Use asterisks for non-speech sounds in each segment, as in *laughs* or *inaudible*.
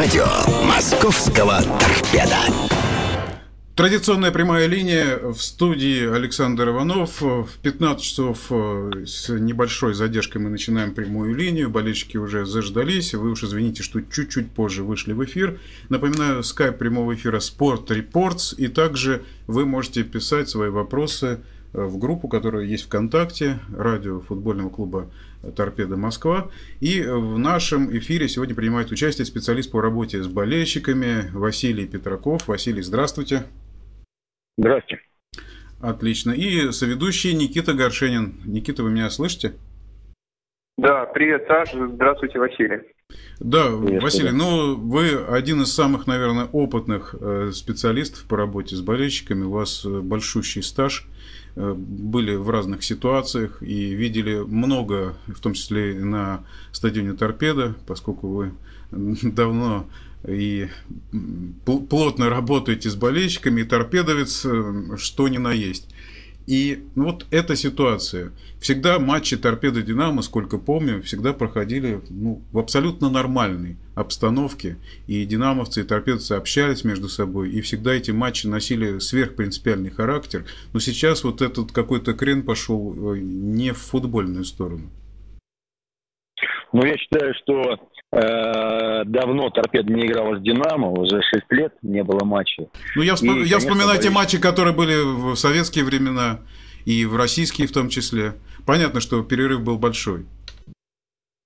Радио «Московского торпеда». Традиционная прямая линия в студии Александр Иванов. В 15 часов э, с небольшой задержкой мы начинаем прямую линию. Болельщики уже заждались. Вы уж извините, что чуть-чуть позже вышли в эфир. Напоминаю, скайп прямого эфира Sport Reports. И также вы можете писать свои вопросы в группу, которая есть ВКонтакте, радио футбольного клуба «Торпеда Москва». И в нашем эфире сегодня принимает участие специалист по работе с болельщиками Василий Петраков. Василий, здравствуйте. Здравствуйте. Отлично. И соведущий Никита Горшенин. Никита, вы меня слышите? Да, привет, Саша. Здравствуйте, Василий. Да, привет, Василий, ну вы один из самых, наверное, опытных э, специалистов по работе с болельщиками. У вас э, большущий стаж. Э, были в разных ситуациях и видели много, в том числе на стадионе Торпеда, поскольку вы давно и плотно работаете с болельщиками, и торпедовец, э, что ни на есть. И ну, вот эта ситуация. Всегда матчи торпеды Динамо, сколько помню, всегда проходили ну, в абсолютно нормальной обстановке. И динамовцы и торпедовцы общались между собой. И всегда эти матчи носили сверхпринципиальный характер. Но сейчас вот этот какой-то крен пошел э, не в футбольную сторону. Ну, я считаю, что давно торпеда не играла с Динамо, уже 6 лет не было матчей. Ну, я, вспом... и, я вспоминаю те матчи, которые были в советские времена и в российские в том числе. Понятно, что перерыв был большой.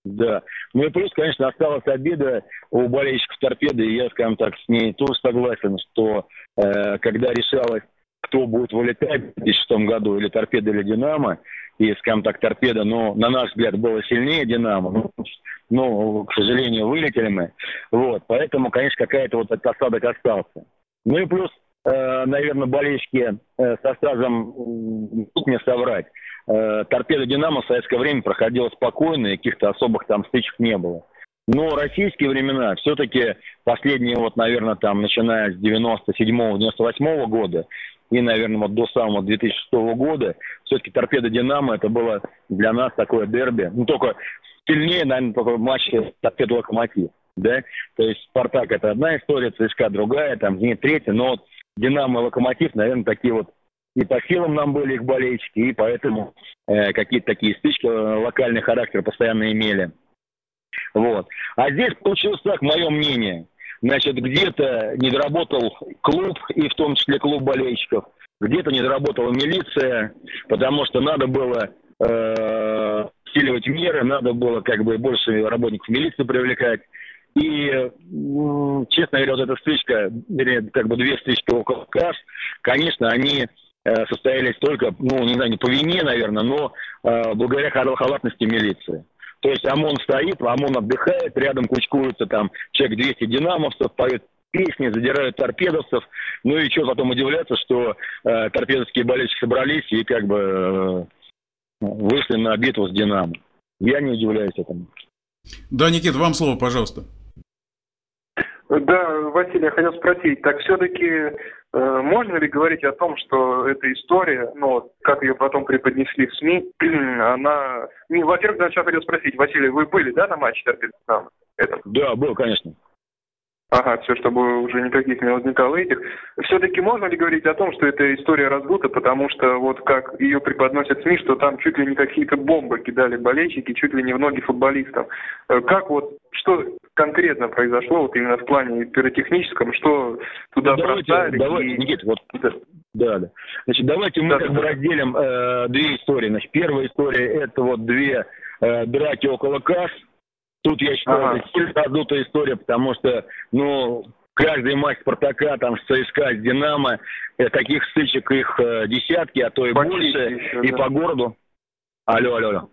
Да. Ну и плюс, конечно, осталась обида у болельщиков торпеды, и я, скажем так, с ней тоже согласен, что э, когда решалось, кто будет вылетать в 2006 году, или торпеда, или Динамо, и, скажем так, торпеда, но, на наш взгляд, было сильнее Динамо, ну, к сожалению, вылетели мы. Вот, поэтому, конечно, какая-то вот этот осадок остался. Ну и плюс, э, наверное, болельщики э, со стажем, тут мне соврать, э, торпеда Динамо в советское время проходила спокойно, и каких-то особых там стычек не было. Но российские времена, все-таки последние, вот, наверное, там, начиная с 97-98 года, и, наверное, вот до самого 2006 года, все-таки торпеда Динамо это было для нас такое дерби. Ну, только сильнее, наверное, только матч торпеда Локомотив. Да? То есть Спартак это одна история, ЦСКА другая, там Зенит третья, но вот Динамо и Локомотив, наверное, такие вот и по силам нам были их болельщики, и поэтому э, какие-то такие стычки э, локальный характер постоянно имели. Вот. А здесь получилось так, мое мнение. Значит, где-то не доработал клуб, и в том числе клуб болельщиков, где-то не доработала милиция, потому что надо было э, усиливать меры, надо было как бы больше работников милиции привлекать. И, честно говоря, вот эта вернее, как бы две встречки около касс, конечно, они э, состоялись только, ну, не знаю, не по вине, наверное, но э, благодаря халатности милиции. То есть ОМОН стоит, ОМОН отдыхает, рядом кучкуются там человек 200 динамовцев, поют песни, задирают торпедовцев. Ну и что потом удивляться, что э, торпедовские болельщики собрались и как бы э, вышли на битву с Динамо. Я не удивляюсь этому. Да, Никит, вам слово, пожалуйста. Да, Василий, я хотел спросить, так все-таки э, можно ли говорить о том, что эта история, ну, как ее потом преподнесли в СМИ, *clears throat* она... Во-первых, да, сейчас хотел спросить, Василий, вы были, да, на матче Торпедо? Да, был, конечно. Ага, все, чтобы уже никаких не возникало этих. Все-таки можно ли говорить о том, что эта история раздута, потому что вот как ее преподносят СМИ, что там чуть ли не какие-то бомбы кидали болельщики, чуть ли не в ноги футболистам. Э, как вот, что конкретно произошло вот именно в плане пиротехническом, что туда давайте, проставили? Давайте, и... Никита, вот, да, да. Значит, давайте мы да, как да. бы разделим э, две истории. Значит, первая история это вот две э, драки около касс, Тут, я считаю, ага. это раздутая история, потому что, ну, каждый матч Спартака, там, с ЦСКА, с Динамо, э, таких стычек их э, десятки, а то и Почти больше, еще, и да. по городу. Алло, алло, алло.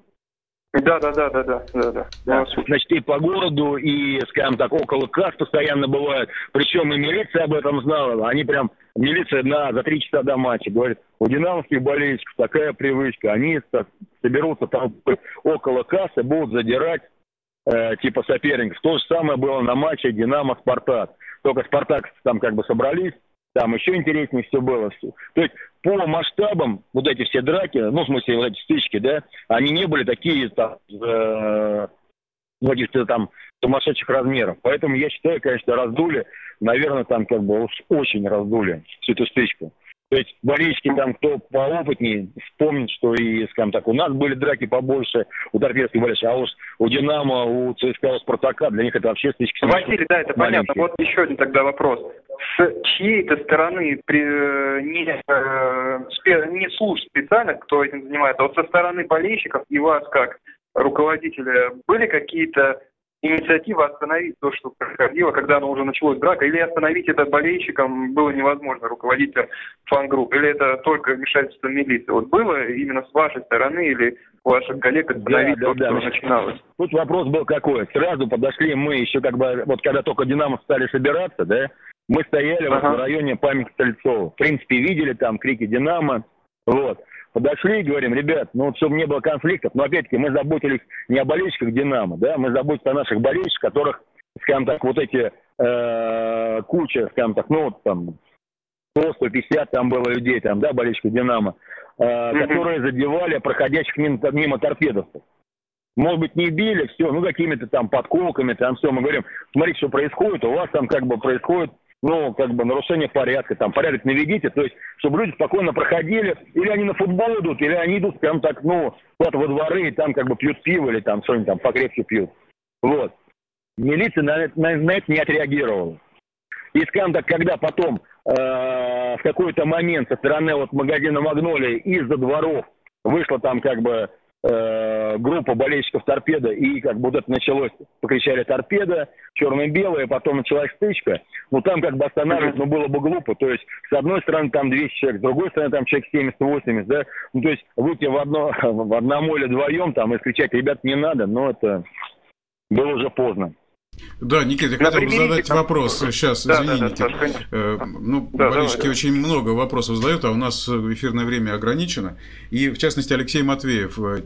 Да, да, да, да, да, да, да. да. Значит, и по городу, и, скажем так, около касс постоянно бывают. Причем и милиция об этом знала. Они прям, милиция на, за три часа до матча говорит, у динамовских болельщиков такая привычка. Они соберутся там около кассы, будут задирать э, типа соперников. То же самое было на матче Динамо-Спартак. Только Спартак там как бы собрались, там еще интереснее все было. То есть по масштабам вот эти все драки, ну, в смысле, вот эти стычки, да, они не были такие там, э, ну, каких-то там сумасшедших размеров. Поэтому я считаю, конечно, раздули, наверное, там как бы очень раздули всю эту стычку. То есть болельщики там, кто поопытнее, вспомнит, что и, скажем так, у нас были драки побольше, у торпедских болельщиков, а уж у «Динамо», у ЦСКА, у «Спартака», для них это вообще стычки. Василий, да, это понятно. Вот еще один тогда вопрос. С чьей-то стороны, при, э, не, э, не служб специально, кто этим занимается, а вот со стороны болельщиков и вас как руководителя были какие-то инициатива остановить то, что происходило, когда оно уже началось драка, или остановить это болельщикам было невозможно, руководителям фан-групп, или это только вмешательство милиции? Вот было именно с вашей стороны или ваших коллег остановить да, то, да, что да. начиналось? Тут вопрос был какой. Сразу подошли мы еще как бы, вот когда только «Динамо» стали собираться, да, мы стояли ага. вот в районе памяти Стрельцова. В принципе, видели там крики «Динамо», вот. Подошли и говорим, ребят, ну вот чтобы не было конфликтов, но опять-таки мы заботились не о болельщиках «Динамо», да, мы заботились о наших болельщиках, которых, скажем так, вот эти э, куча, скажем так, ну вот там 100-150 там было людей, там, да, болельщиков «Динамо», э, mm-hmm. которые задевали проходящих мимо, мимо торпедовцев. Может быть, не били, все, ну, какими-то там подколками, там все. Мы говорим, смотрите, что происходит, у вас там как бы происходит ну, как бы нарушение порядка, там, порядок наведите, то есть, чтобы люди спокойно проходили, или они на футбол идут, или они идут прям так, ну, куда-то во дворы, и там как бы пьют пиво, или там что-нибудь там покрепче пьют. Вот. Милиция на, на, на это не отреагировала. И, скажем так, когда потом э, в какой-то момент со стороны вот магазина «Магнолия» из-за дворов вышла там как бы э, группа болельщиков торпеда, и как бы вот это началось, покричали торпеда, черно-белое, потом началась стычка, ну там как бы останавливать, ну было бы глупо, то есть с одной стороны там 200 человек, с другой стороны там человек 70-80, да, ну то есть выйти в, одно, *laughs* в одному или вдвоем там и кричать, ребят, не надо, но это было уже поздно. Да, Никита, я хотел бы задать там... вопрос сейчас, да, извини, да, да, э, ну, да, болельщики давай, очень много вопросов задают, а у нас эфирное время ограничено. И, в частности, Алексей Матвеев. Э,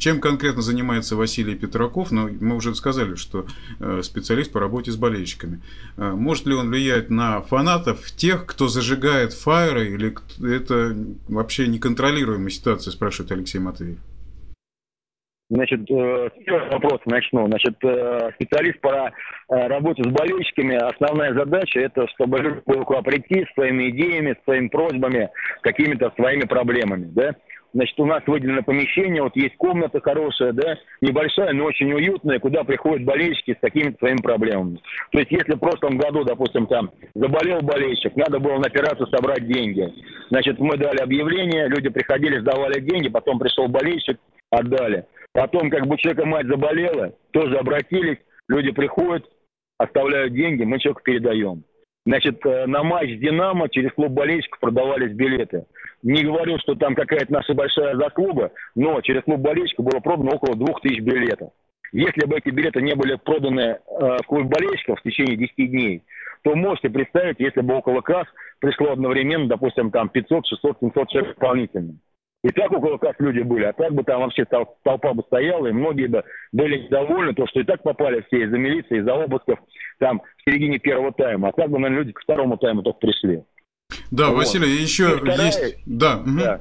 чем конкретно занимается Василий Петраков? Ну, мы уже сказали, что э, специалист по работе с болельщиками. Может ли он влиять на фанатов, тех, кто зажигает фаеры, или это вообще неконтролируемая ситуация, спрашивает Алексей Матвеев? Значит, э, с первого вопроса начну. Значит, э, специалист по э, работе с болельщиками, основная задача это, чтобы люди были прийти с своими идеями, с своими просьбами, какими-то своими проблемами, да. Значит, у нас выделено помещение, вот есть комната хорошая, да, небольшая, но очень уютная, куда приходят болельщики с какими-то своими проблемами. То есть, если в прошлом году, допустим, там заболел болельщик, надо было на операцию собрать деньги. Значит, мы дали объявление, люди приходили, сдавали деньги, потом пришел болельщик, отдали. Потом, как бы человека мать заболела, тоже обратились, люди приходят, оставляют деньги, мы человеку передаем. Значит, э, на матч с «Динамо» через клуб болельщиков продавались билеты. Не говорю, что там какая-то наша большая заслуга, но через клуб болельщиков было продано около двух тысяч билетов. Если бы эти билеты не были проданы э, в клуб болельщиков в течение 10 дней, то можете представить, если бы около касс пришло одновременно, допустим, там 500, 600, 700 человек дополнительно. И так около как люди были, а так бы там вообще толпа бы стояла, и многие бы были недовольны, то, что и так попали все из-за милиции, из-за обысков там в середине первого тайма. А так бы, наверное, люди к второму тайму только пришли. Да, вот. Василий, еще вторая, есть... Да, угу. да.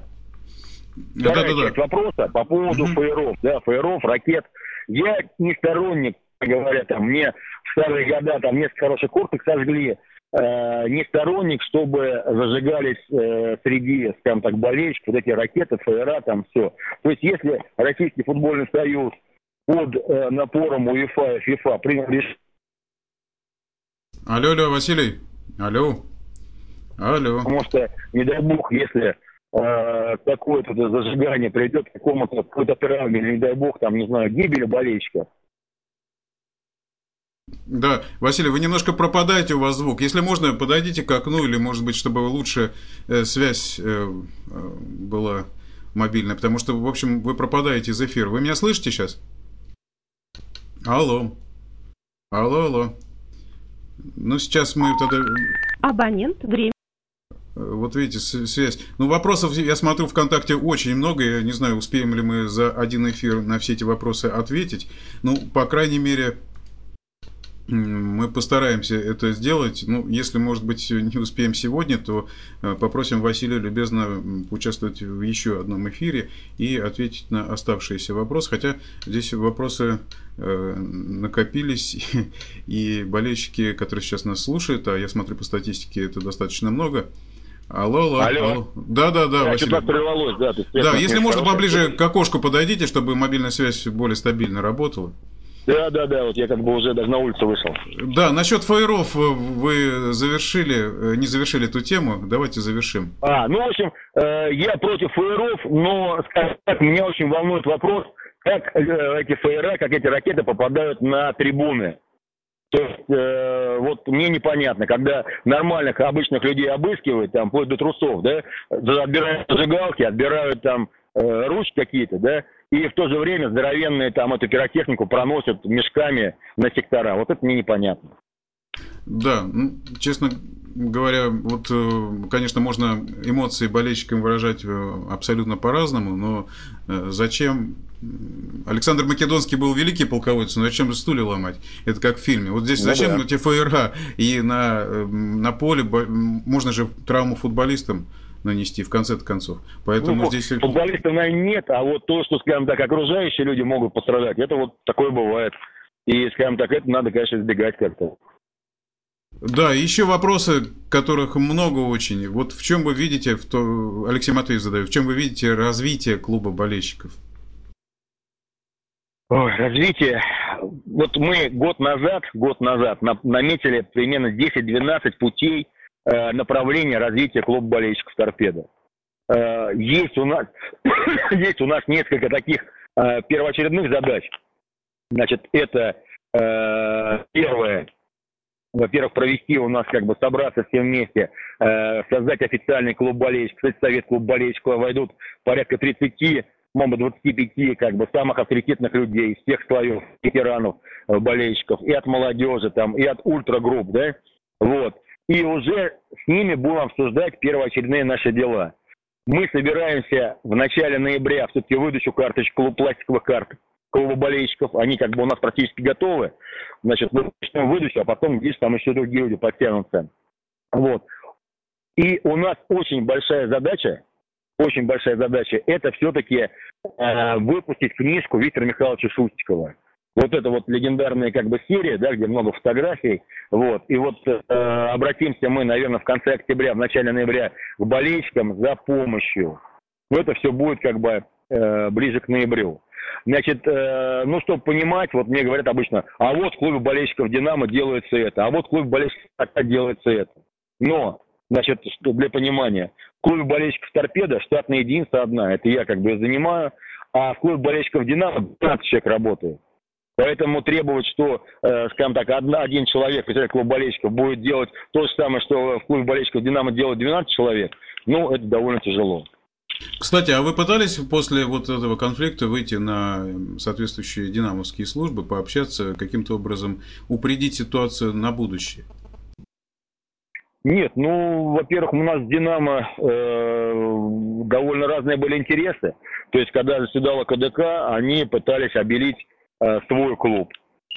Вторая да, да, часть да. вопроса по поводу угу. фаеров, да, фаеров, ракет. Я не сторонник, говоря, там, мне в старые года там несколько хороших курток сожгли, Э, не сторонник, чтобы зажигались э, среди, скажем так, болельщиков вот эти ракеты, ФРА, там все. То есть если Российский футбольный союз под э, напором УЕФА и ФИФА принял решение... Алло, алло, Василий. Алло. Алло. Потому что, не дай бог, если э, такое-то зажигание приведет к какому-то какой-то травме, или, не дай бог, там, не знаю, гибели болельщика, да, Василий, вы немножко пропадаете, у вас звук. Если можно, подойдите к окну, или, может быть, чтобы лучше э, связь э, э, была мобильная, потому что, в общем, вы пропадаете из эфира. Вы меня слышите сейчас? Алло. Алло, алло. Ну, сейчас мы тогда... Абонент, время. Вот видите, связь. Ну, вопросов, я смотрю, ВКонтакте очень много. Я не знаю, успеем ли мы за один эфир на все эти вопросы ответить. Ну, по крайней мере, Мы постараемся это сделать. Ну, если, может быть, *laughs* не успеем сегодня, то э, попросим Василия любезно участвовать в еще одном эфире и ответить на оставшиеся вопросы. Хотя здесь вопросы э, накопились, *laughs* и болельщики, которые сейчас нас слушают, а я смотрю по статистике, это достаточно много, Алло, алло, алло. алло. Да, да, да, да Василий. Прервалось, да, да, если можно, поближе к окошку подойдите, чтобы мобильная связь более стабильно работала. Да, да, да, вот я как бы уже даже на улицу вышел. Да, насчет фаеров э, вы завершили, э, не завершили эту тему, давайте завершим. А, ну, в общем, э, я против фаеров, но, скажем так, меня очень волнует вопрос, как эти фаера, как эти ракеты попадают на трибуны. То есть, э, вот мне непонятно, когда нормальных, обычных людей обыскивают, там, вплоть до трусов, да, отбирают зажигалки, отбирают там э, ручки какие-то, да, и в то же время здоровенные там эту пиротехнику проносят мешками на сектора. Вот это мне непонятно. Да, ну, честно говоря, вот, э, конечно, можно эмоции болельщикам выражать э, абсолютно по-разному, но э, зачем... Александр Македонский был великий полководец, но зачем же стулья ломать? Это как в фильме. Вот здесь ну, зачем да. эти ФРА? И на, на поле можно же травму футболистам нанести в конце концов. Поэтому ну, здесь... Футболистов, наверное, нет, а вот то, что, скажем так, окружающие люди могут пострадать, это вот такое бывает. И, скажем так, это надо, конечно, избегать как-то. Да, еще вопросы, которых много очень. Вот в чем вы видите, в то, Алексей Матвеев задает, в чем вы видите развитие клуба болельщиков? Ой, развитие. Вот мы год назад, год назад наметили примерно 10-12 путей э, направления развития клуба болельщиков «Торпеда». Э, есть, у нас, *coughs* есть у нас несколько таких э, первоочередных задач. Значит, это первое во-первых, провести у нас, как бы собраться все вместе, создать официальный клуб болельщиков. Кстати, совет клуб болельщиков войдут порядка 30, может быть, 25, как бы, самых авторитетных людей из всех слоев, ветеранов, болельщиков, и от молодежи, там, и от ультрагрупп, да, вот. И уже с ними будем обсуждать первоочередные наши дела. Мы собираемся в начале ноября все-таки выдачу карточек, пластиковых карт клуба болельщиков, они как бы у нас практически готовы. Значит, мы начнем выдачу, а потом, видишь, там еще другие люди подтянутся. Вот. И у нас очень большая задача, очень большая задача, это все-таки э, выпустить книжку Виктора Михайловича Шустикова. Вот это вот легендарная как бы серия, да, где много фотографий, вот. И вот э, обратимся мы, наверное, в конце октября, в начале ноября к болельщикам за помощью. Но это все будет как бы э, ближе к ноябрю. Значит, э, ну, чтобы понимать, вот мне говорят обычно, а вот в клубе болельщиков «Динамо» делается это, а вот в клубе болельщиков «Спартака» делается это. Но, значит, что для понимания, в клубе болельщиков «Торпеда» штатная единица одна, это я как бы занимаю, а в клубе болельщиков «Динамо» 15 человек работает. Поэтому требовать, что, э, скажем так, одна, один человек, представитель клуба болельщиков, будет делать то же самое, что в клубе болельщиков «Динамо» делает 12 человек, ну, это довольно тяжело. Кстати, а вы пытались после вот этого конфликта выйти на соответствующие динамовские службы, пообщаться, каким-то образом упредить ситуацию на будущее? Нет, ну, во-первых, у нас «Динамо» э, довольно разные были интересы. То есть, когда заседала КДК, они пытались обелить э, свой клуб.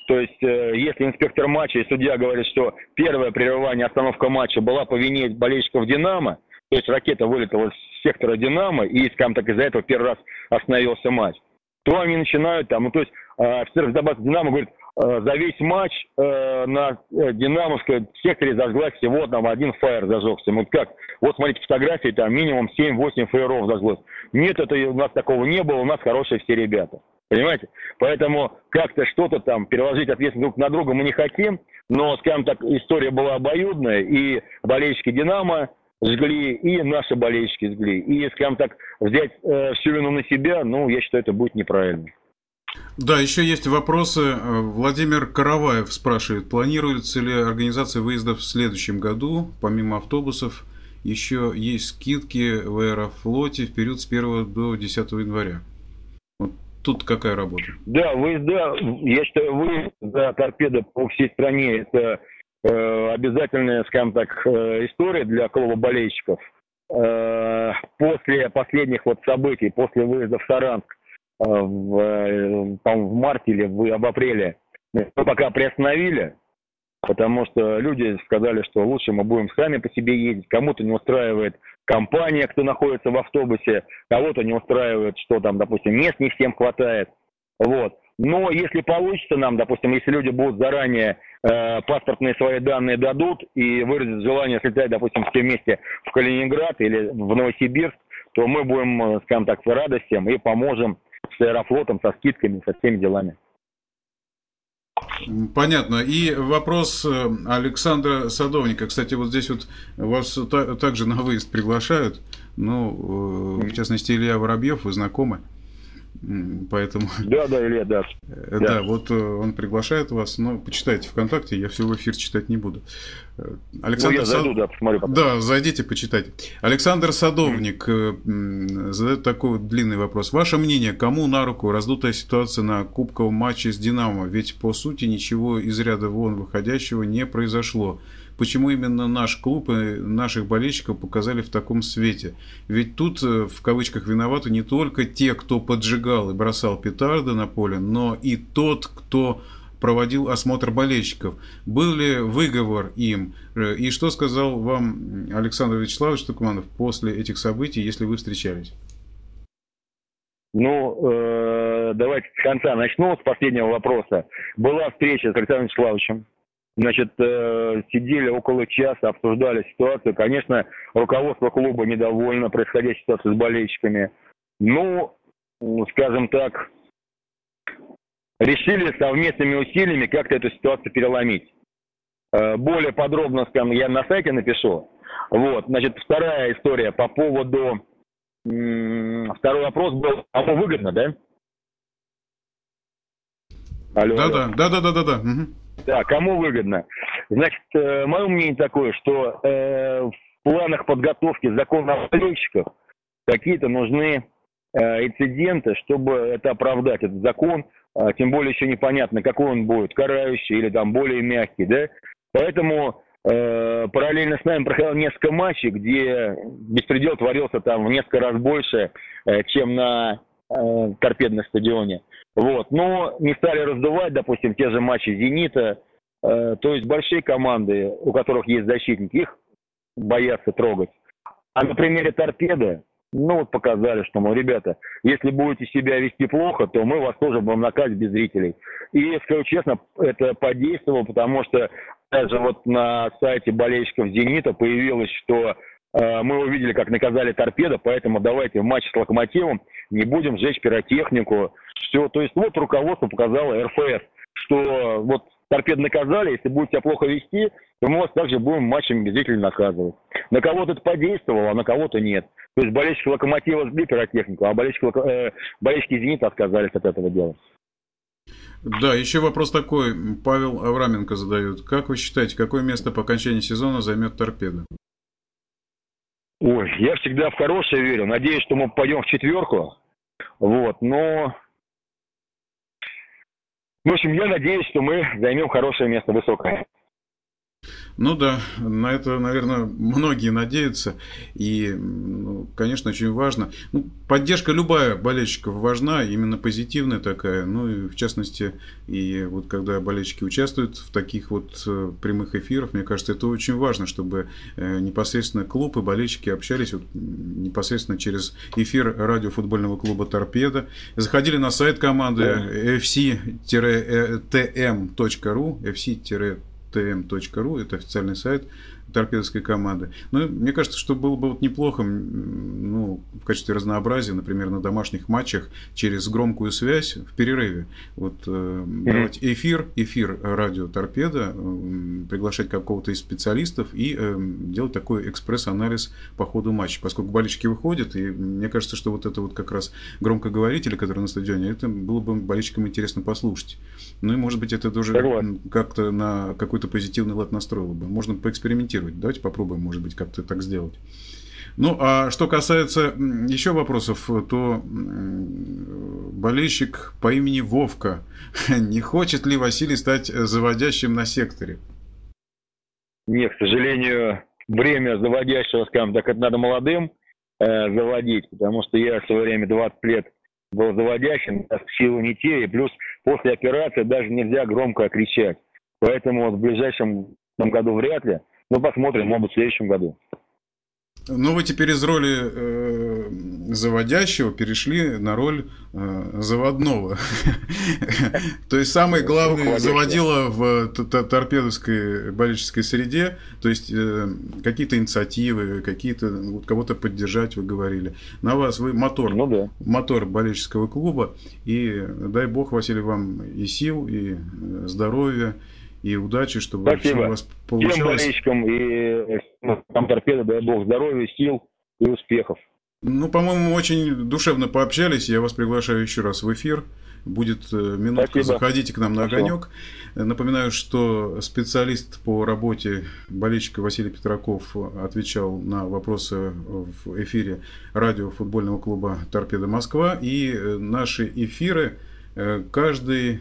То есть, э, если инспектор матча и судья говорят, что первое прерывание, остановка матча была по вине болельщиков «Динамо», то есть ракета вылетела с сектора «Динамо», и, скажем так, из-за этого первый раз остановился матч, то они начинают там, ну, то есть э, офицер безопасности «Динамо» говорит, э, за весь матч э, на э, «Динамовской» секторе зажглась всего там один фаер зажегся. Вот как? Вот смотрите фотографии, там минимум 7-8 фаеров зажглось. Нет, это у нас такого не было, у нас хорошие все ребята. Понимаете? Поэтому как-то что-то там переложить ответственность друг на друга мы не хотим, но, скажем так, история была обоюдная, и болельщики «Динамо», жгли, и наши болельщики жгли. И, скажем так, взять э, всю вину на себя, ну, я считаю, это будет неправильно. Да, еще есть вопросы. Э, Владимир Караваев спрашивает, планируется ли организация выездов в следующем году, помимо автобусов, еще есть скидки в Аэрофлоте в период с 1 до 10 января. Тут какая работа? Да, выезда, я считаю, выезд за торпеда по всей стране это Э, обязательная, скажем так, э, история для клуба болельщиков. Э, после последних вот событий, после выезда в Саранск в, в марте или в, в апреле, мы пока приостановили, потому что люди сказали, что лучше мы будем сами по себе ездить, кому-то не устраивает компания, кто находится в автобусе, кого-то не устраивает, что там, допустим, мест не всем хватает. Вот. Но если получится нам, допустим, если люди будут заранее э, паспортные свои данные дадут и выразят желание слетать, допустим, все вместе в Калининград или в Новосибирск, то мы будем, э, скажем так, с радостью и поможем с аэрофлотом, со скидками, со всеми делами. Понятно. И вопрос э, Александра Садовника. Кстати, вот здесь вот вас также на выезд приглашают. Ну, в частности, Илья Воробьев, вы знакомы? Поэтому... Да, да, Илья, да. Э, да, да, вот э, он приглашает вас, но почитайте ВКонтакте, я все в эфир читать не буду. Александр ну, я зайду, Сад... да, посмотрю. Потом. Да, зайдите, почитайте. Александр Садовник mm. задает такой длинный вопрос. Ваше мнение, кому на руку раздутая ситуация на кубковом матче с «Динамо»? Ведь, по сути, ничего из ряда вон выходящего не произошло почему именно наш клуб и наших болельщиков показали в таком свете. Ведь тут, э, в кавычках, виноваты не только те, кто поджигал и бросал петарды на поле, но и тот, кто проводил осмотр болельщиков. Был ли выговор им? Э, и что сказал вам Александр Вячеславович Тукманов после этих событий, если вы встречались? Ну, э, давайте с конца начну, с последнего вопроса. Была встреча с Александром Вячеславовичем. Значит, э, сидели около часа, обсуждали ситуацию. Конечно, руководство клуба недовольно происходящей ситуацией с болельщиками. Ну, скажем так, решили совместными усилиями как-то эту ситуацию переломить. Э, более подробно, скажем, я на сайте напишу. Вот, значит, вторая история по поводу... Второй вопрос был, кому выгодно, да? Алло, да, да, да, да, да, да, да. Угу. Да, кому выгодно? Значит, э, мое мнение такое, что э, в планах подготовки закона болельщиков какие-то нужны инциденты, чтобы это оправдать, этот закон. Э, тем более еще непонятно, какой он будет, карающий или там более мягкий, да? Поэтому э, параллельно с нами проходило несколько матчей, где беспредел творился там в несколько раз больше, э, чем на э, торпедном стадионе. Вот. Но не стали раздувать, допустим, те же матчи «Зенита». Э, то есть большие команды, у которых есть защитники, их боятся трогать. А на примере «Торпеда» ну вот показали, что, мол, ребята, если будете себя вести плохо, то мы вас тоже будем наказывать без зрителей. И, скажу честно, это подействовало, потому что даже вот на сайте болельщиков «Зенита» появилось, что Э, мы увидели, как наказали торпеда, поэтому давайте в матче с Локомотивом не будем сжечь пиротехнику. Все, то есть вот руководство показало РФС, что вот торпед наказали, если будете себя плохо вести, то мы вас также будем матчами без наказывать. На кого-то это подействовало, а на кого-то нет. То есть болельщики Локомотива сбили пиротехнику, а болельщики, э, болельщики Зенита отказались от этого дела. Да, еще вопрос такой. Павел Авраменко задает. Как вы считаете, какое место по окончании сезона займет торпеда? Ой, я всегда в хорошее верю. Надеюсь, что мы пойдем в четверку. Вот, но... В общем, я надеюсь, что мы займем хорошее место, высокое. Ну да, на это, наверное, многие надеются. И, ну, конечно, очень важно. Ну, поддержка любая болельщиков важна, именно позитивная такая. Ну и в частности, и вот когда болельщики участвуют в таких вот э, прямых эфирах, мне кажется, это очень важно, чтобы э, непосредственно клуб и болельщики общались вот непосредственно через эфир радиофутбольного клуба «Торпеда». Заходили на сайт команды fc-tm.ru, fc tm.ru, это официальный сайт торпедовской команды. Ну, мне кажется, что было бы вот неплохо, ну, в качестве разнообразия, например, на домашних матчах через громкую связь в перерыве. Вот э, давать эфир, эфир радио Торпеда, э, приглашать какого-то из специалистов и э, делать такой экспресс-анализ по ходу матча. Поскольку болельщики выходят, и мне кажется, что вот это вот как раз громкоговорители, которые на стадионе, это было бы болельщикам интересно послушать. Ну и может быть это тоже как-то на какой-то позитивный лад настроило бы. Можно поэкспериментировать комментировать. Давайте попробуем, может быть, как-то так сделать. Ну, а что касается еще вопросов, то болельщик по имени Вовка, *laughs* не хочет ли Василий стать заводящим на секторе? Нет, к сожалению, время заводящего, скажем так, это надо молодым э, заводить, потому что я в свое время 20 лет был заводящим, силы не те, и плюс после операции даже нельзя громко кричать. Поэтому вот в ближайшем году вряд ли. Ну, посмотрим, может быть, в следующем году. Ну, вы теперь из роли э, заводящего перешли на роль э, заводного. *laughs* То есть самый главный заводила в торпедовской болельческой среде, то есть э, какие-то инициативы, какие-то кого-то поддержать, вы говорили. На вас вы мотор, ну, мотор болельческого клуба, и дай бог, Василий, вам и сил, и э, здоровья, и удачи, чтобы Спасибо. все у вас получалось. Всем болельщикам и ну, там торпеда, дай бог здоровья, сил и успехов. Ну, по-моему, очень душевно пообщались. Я вас приглашаю еще раз в эфир. Будет э, минутка, Спасибо. заходите к нам на Хорошо. огонек. Напоминаю, что специалист по работе болельщика Василий Петраков отвечал на вопросы в эфире радио футбольного клуба «Торпеда Москва». И э, наши эфиры э, каждый,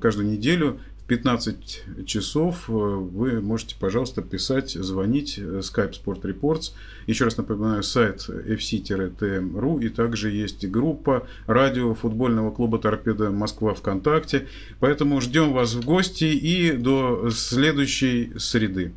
каждую неделю 15 часов э, вы можете, пожалуйста, писать, звонить э, Skype Sport Reports. Еще раз напоминаю, сайт fc-tm.ru и также есть группа радио футбольного клуба «Торпеда Москва» ВКонтакте. Поэтому ждем вас в гости и до следующей среды.